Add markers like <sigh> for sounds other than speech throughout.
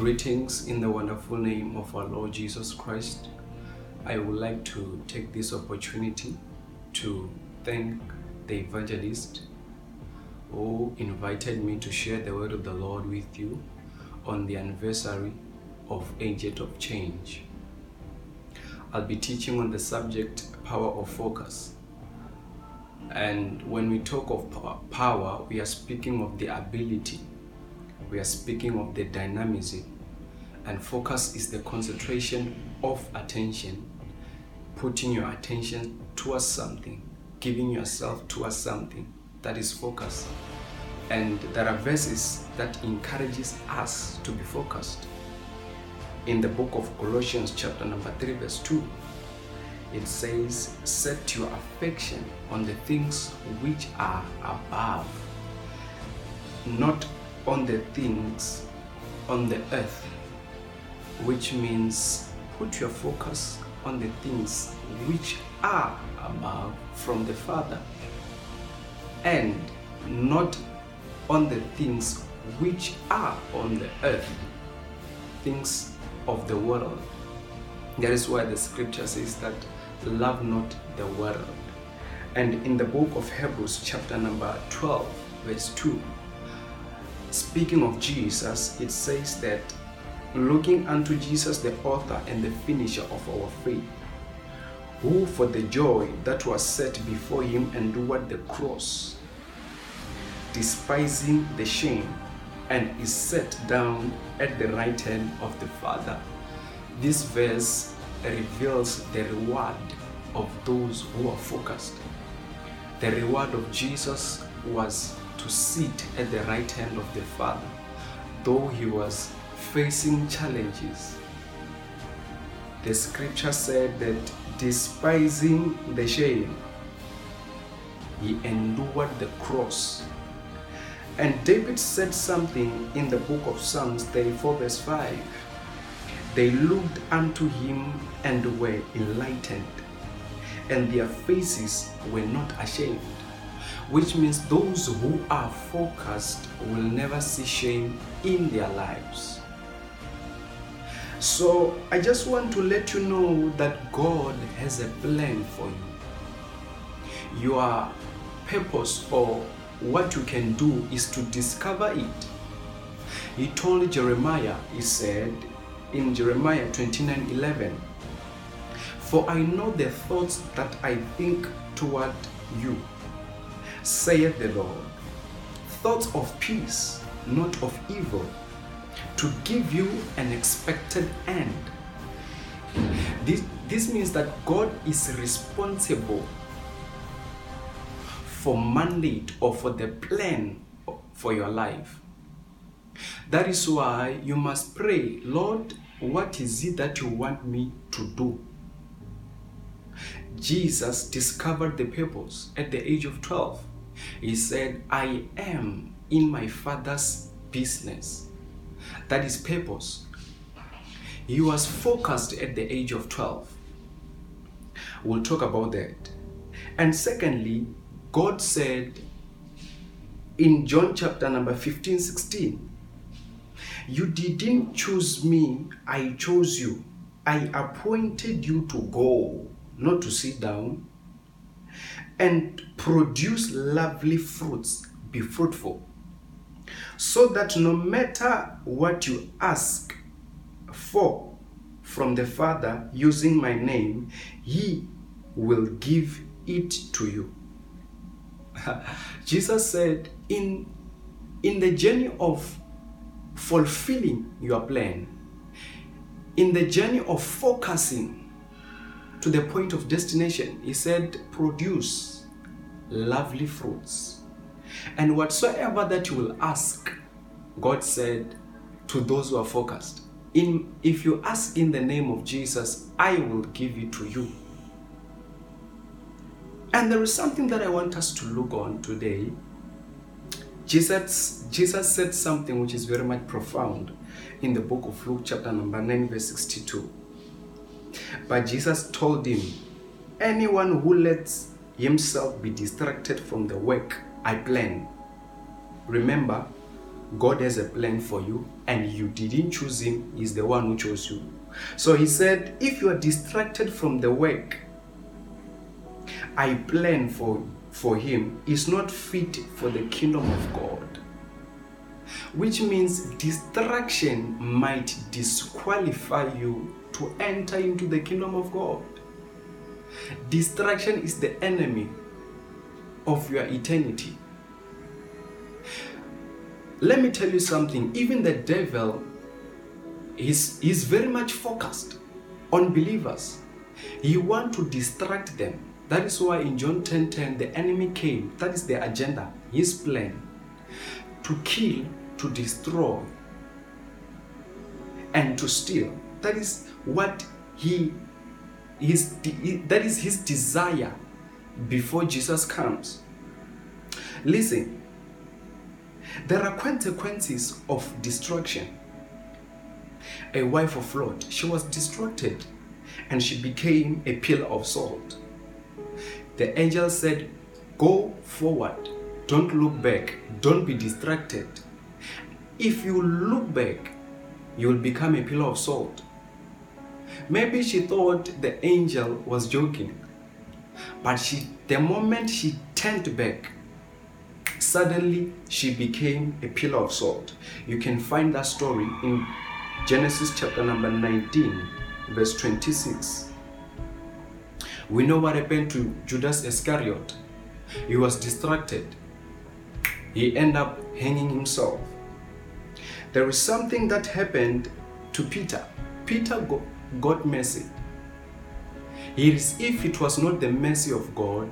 Greetings in the wonderful name of our Lord Jesus Christ. I would like to take this opportunity to thank the evangelist who invited me to share the word of the Lord with you on the anniversary of Agent of Change. I'll be teaching on the subject power of focus. And when we talk of power, we are speaking of the ability, we are speaking of the dynamism, and focus is the concentration of attention, putting your attention towards something, giving yourself towards something. That is focus. And there are verses that encourages us to be focused. In the book of Colossians chapter number 3 verse 2, it says, Set your affection on the things which are above, not on the things on the earth, which means put your focus on the things which are above from the Father and not on the things which are on the earth, things of the world. That is why the scripture says that love not the world. And in the book of Hebrews, chapter number 12, verse 2, speaking of Jesus, it says that looking unto Jesus, the author and the finisher of our faith, who for the joy that was set before him endured the cross, despising the shame, and is set down at the right hand of the Father. This verse reveals the reward of those who are focused. The reward of Jesus was to sit at the right hand of the Father, though he was facing challenges. The scripture said that despising the shame, he endured the cross. And David said something in the book of Psalms 34, verse 5. They looked unto him and were enlightened, and their faces were not ashamed. Which means those who are focused will never see shame in their lives. So I just want to let you know that God has a plan for you. Your purpose or what you can do is to discover it. He told Jeremiah, he said in Jeremiah 29 11, For I know the thoughts that I think toward you, saith the Lord, thoughts of peace, not of evil, to give you an expected end. This, this means that God is responsible for mandate or for the plan for your life. That is why you must pray, Lord, what is it that you want me to do? Jesus discovered the purpose at the age of 12. He said, I am in my Father's business. That is purpose. He was focused at the age of 12. We'll talk about that. And secondly, God said in John chapter number 15 16, You didn't choose me, I chose you. I appointed you to go, not to sit down, and produce lovely fruits, be fruitful, so that no matter what you ask for from the Father using my name, He will give it to you. <laughs> Jesus said, in, in the journey of fulfilling your plan, in the journey of focusing to the point of destination, He said, produce lovely fruits. And whatsoever that you will ask, God said to those who are focused, in, if you ask in the name of Jesus, I will give it to you. And there is something that I want us to look on today. Jesus, Jesus said something which is very much profound in the book of Luke, chapter number 9, verse 62. But Jesus told him, Anyone who lets himself be distracted from the work I plan. Remember, God has a plan for you and you didn't choose him, he's the one who chose you. So he said, if you are distracted from the work I plan for for him is not fit for the kingdom of God. Which means distraction might disqualify you to enter into the kingdom of God. Distraction is the enemy of your eternity. Let me tell you something, even the devil is, is very much focused on believers. He want to distract them. That is why in John 10:10 10, 10, the enemy came. That is the agenda, his plan to kill, to destroy, and to steal. That is what he his that is his desire before Jesus comes. Listen, there are consequences of destruction. A wife of Lot, she was distracted and she became a pillar of salt. The angel said, Go forward, don't look back, don't be distracted. If you look back, you will become a pillar of salt. Maybe she thought the angel was joking, but she, the moment she turned back, suddenly she became a pillar of salt. You can find that story in Genesis chapter number 19, verse 26. We know what happened to Judas Iscariot. He was distracted. He ended up hanging himself. There is something that happened to Peter. Peter got mercy. If it was not the mercy of God,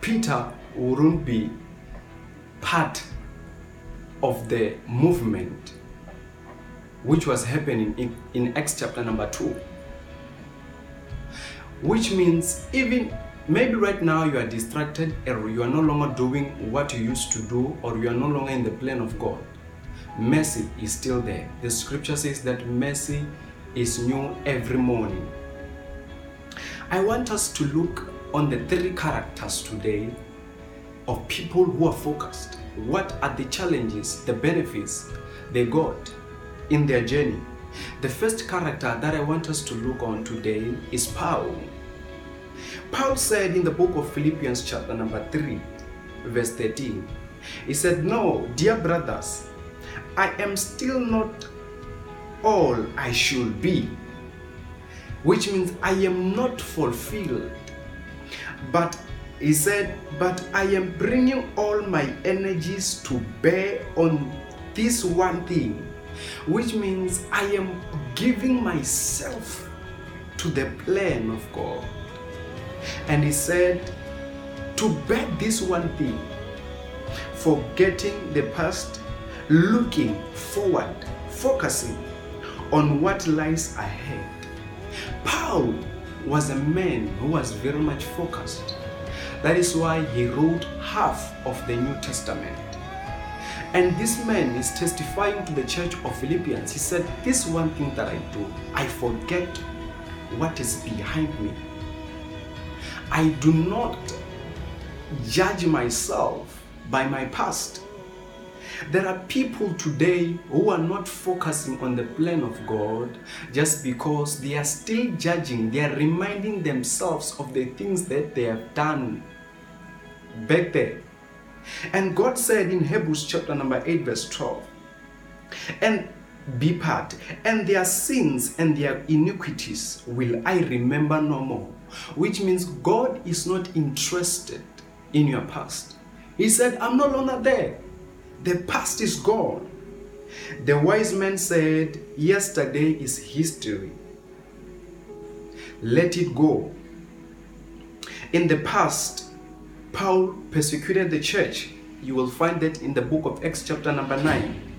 Peter wouldn't be part of the movement which was happening in, in Acts chapter number 2 which means even maybe right now you are distracted or you are no longer doing what you used to do or you are no longer in the plan of God. Mercy is still there. The scripture says that mercy is new every morning. I want us to look on the three characters today of people who are focused. What are the challenges, the benefits they got in their journey? The first character that I want us to look on today is Paul. Paul said in the book of Philippians, chapter number 3, verse 13, he said, No, dear brothers, I am still not all I should be, which means I am not fulfilled. But he said, But I am bringing all my energies to bear on this one thing, which means I am giving myself to the plan of God. And he said, To bear this one thing, forgetting the past, looking forward, focusing on what lies ahead. Paul was a man who was very much focused. That is why he wrote half of the New Testament. And this man is testifying to the church of Philippians. He said, This one thing that I do, I forget what is behind me I do not judge myself by my past. There are people today who are not focusing on the plan of God just because they are still judging, they are reminding themselves of the things that they have done back there. And God said in Hebrews chapter number 8, verse 12, and be part, and their sins and their iniquities will I remember no more. Which means God is not interested in your past. He said, I'm no longer there. The past is gone. The wise man said, Yesterday is history. Let it go. In the past, Paul persecuted the church. You will find that in the book of Acts, chapter number 9.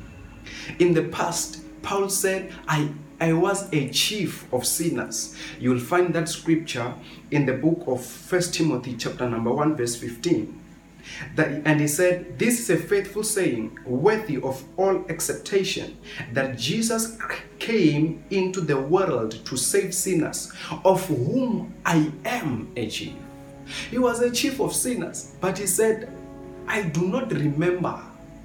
In the past, Paul said, I, I was a chief of sinners. You will find that scripture in the book of First Timothy, chapter number 1, verse 15. That, and he said, This is a faithful saying, worthy of all acceptation, that Jesus came into the world to save sinners, of whom I am a chief. He was a chief of sinners, but he said, I do not remember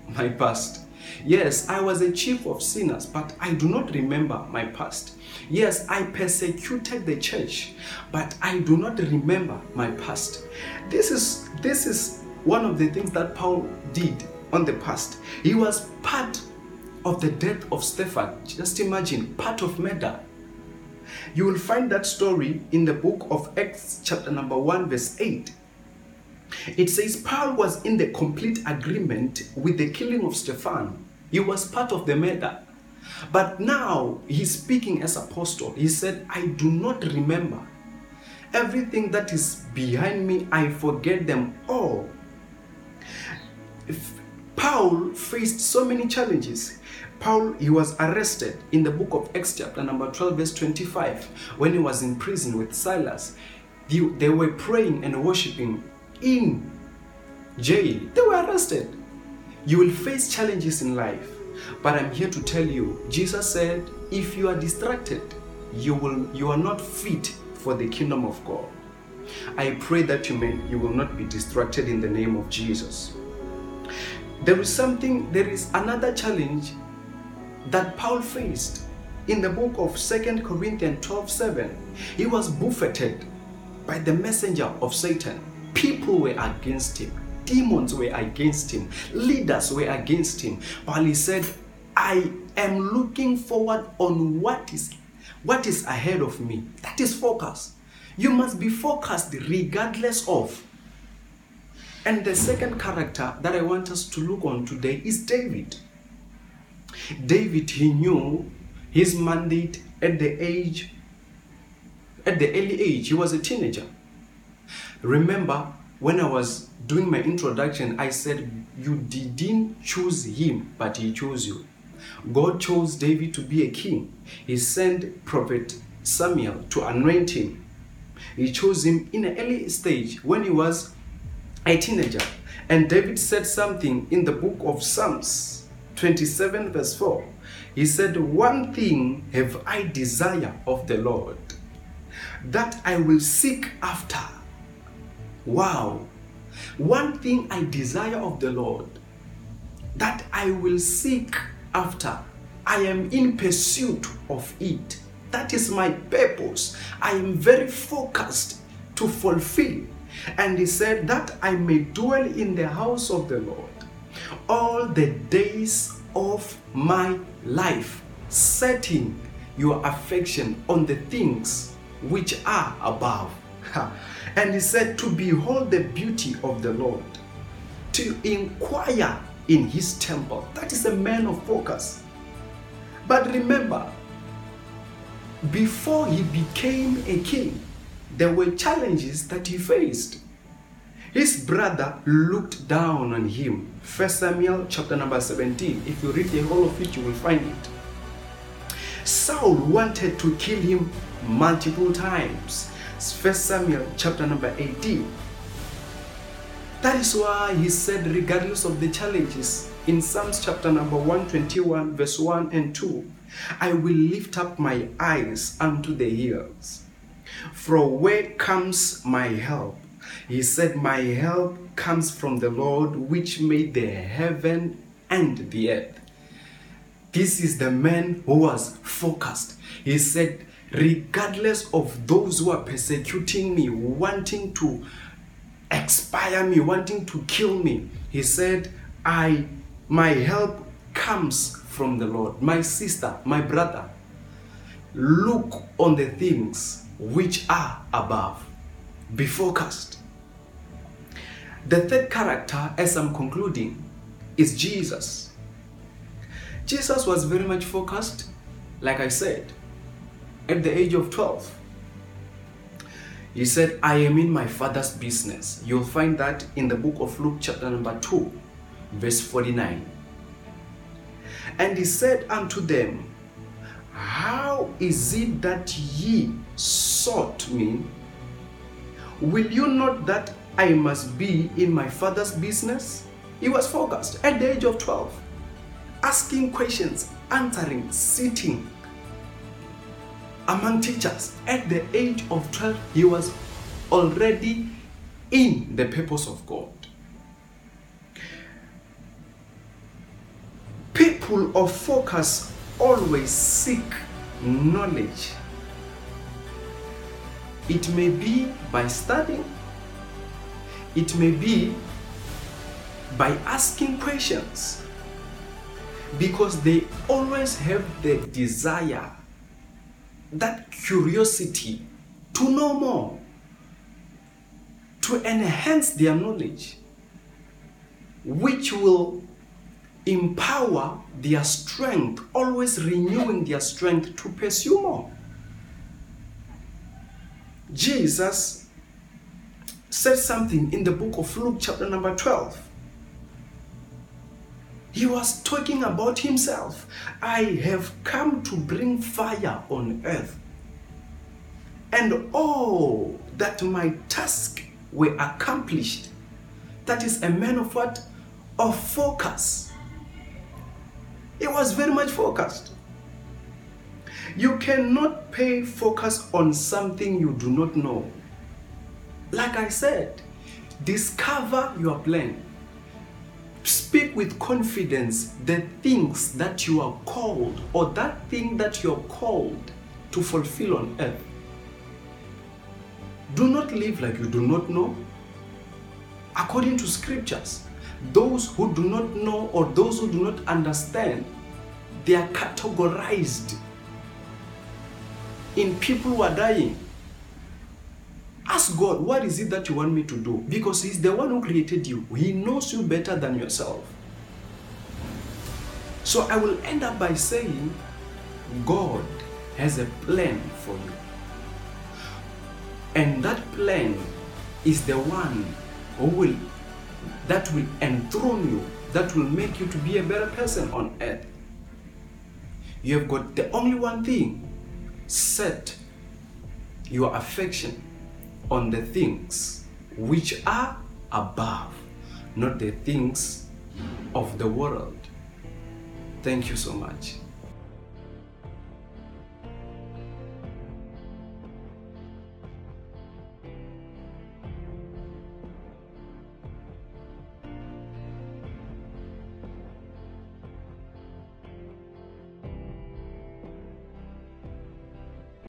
my past. Yes, I was a chief of sinners, but I do not remember my past. Yes, I persecuted the church, but I do not remember my past. This is this is one of the things that Paul did on the past. He was part of the death of Stephen. Just imagine, part of murder. You will find that story in the book of Acts, chapter number 1, verse 8. It says Paul was in the complete agreement with the killing of Stephen. He was part of the murder. But now he's speaking as apostle. He said, I do not remember. Everything that is behind me, I forget them all. Paul faced so many challenges. Paul, he was arrested in the book of Acts, chapter number 12, verse 25, when he was in prison with Silas. They, they were praying and worshiping in jail. They were arrested. You will face challenges in life, but I'm here to tell you, Jesus said, if you are distracted, you will you are not fit for the kingdom of God. I pray that you may you will not be distracted in the name of Jesus. There is something, there is another challenge that Paul faced in the book of Second Corinthians 12 7. He was buffeted by the messenger of Satan. People were against him, demons were against him, leaders were against him. But he said, I am looking forward on what is what is ahead of me. That is focus. You must be focused regardless of. And the second character that I want us to look on today is David. David, he knew his mandate at the age, at the early age, he was a teenager. Remember, when I was doing my introduction, I said, You didn't choose him, but he chose you. God chose David to be a king. He sent prophet Samuel to anoint him. He chose him in an early stage when he was a teenager. And David said something in the book of Psalms 27, verse 4. He said, One thing have I desire of the Lord, that I will seek after. Wow. One thing I desire of the Lord, that I will seek after. I am in pursuit of it. That is my purpose. I am very focused to fulfill and he said, That I may dwell in the house of the Lord all the days of my life, setting your affection on the things which are above. and he said, To behold the beauty of the Lord, to inquire in his temple. That is a man of focus. But remember, before he became a king, there were challenges that he faced. His brother looked down on him. First Samuel chapter number 17. If you read the whole of it, you will find it. Saul wanted to kill him multiple times. First Samuel chapter number 18. That is why he said, regardless of the challenges, in Psalms chapter number 121, verse 1 and 2, I will lift up my eyes unto the hills. From where comes my help? He said, My help comes from the Lord which made the heaven and the earth. This is the man who was focused. He said, Regardless of those who are persecuting me, wanting to expire me, wanting to kill me, he said, I my help comes from the Lord. My sister, my brother, look on the things which are above. Be focused. The third character, as I'm concluding, is Jesus. Jesus was very much focused, like I said, at the age of 12. He said, I am in my father's business. You'll find that in the book of Luke, chapter number 2, verse 49. And he said unto them, How is it that ye sought me? Will you not that I must be in my father's business? He was focused at the age of 12, asking questions, answering, sitting among teachers. At the age of 12, he was already in the purpose of God. people of focus always seek knowledge. It may be by studying, it may be by asking questions, because they always have the desire, that curiosity to know more, to enhance their knowledge, which will empower their strength, always renewing their strength to pursue more. Jesus said something in the book of Luke, chapter number 12. He was talking about himself. I have come to bring fire on earth. And oh, that my task were accomplished. That is a man of what? Of focus. He was very much focused. You cannot pay focus on something you do not know. Like I said, discover your plan. Speak with confidence the things that you are called or that thing that you are called to fulfill on earth. Do not live like you do not know. According to scriptures, those who do not know or those who do not understand, they are categorized in people who are dying. Ask God, what is it that you want me to do? Because He's the one who created you. He knows you better than yourself. So I will end up by saying, God has a plan for you. And that plan is the one who will that will enthrone you, that will make you to be a better person on earth. You have got the only one thing set your affection on the things which are above, not the things of the world. Thank you so much.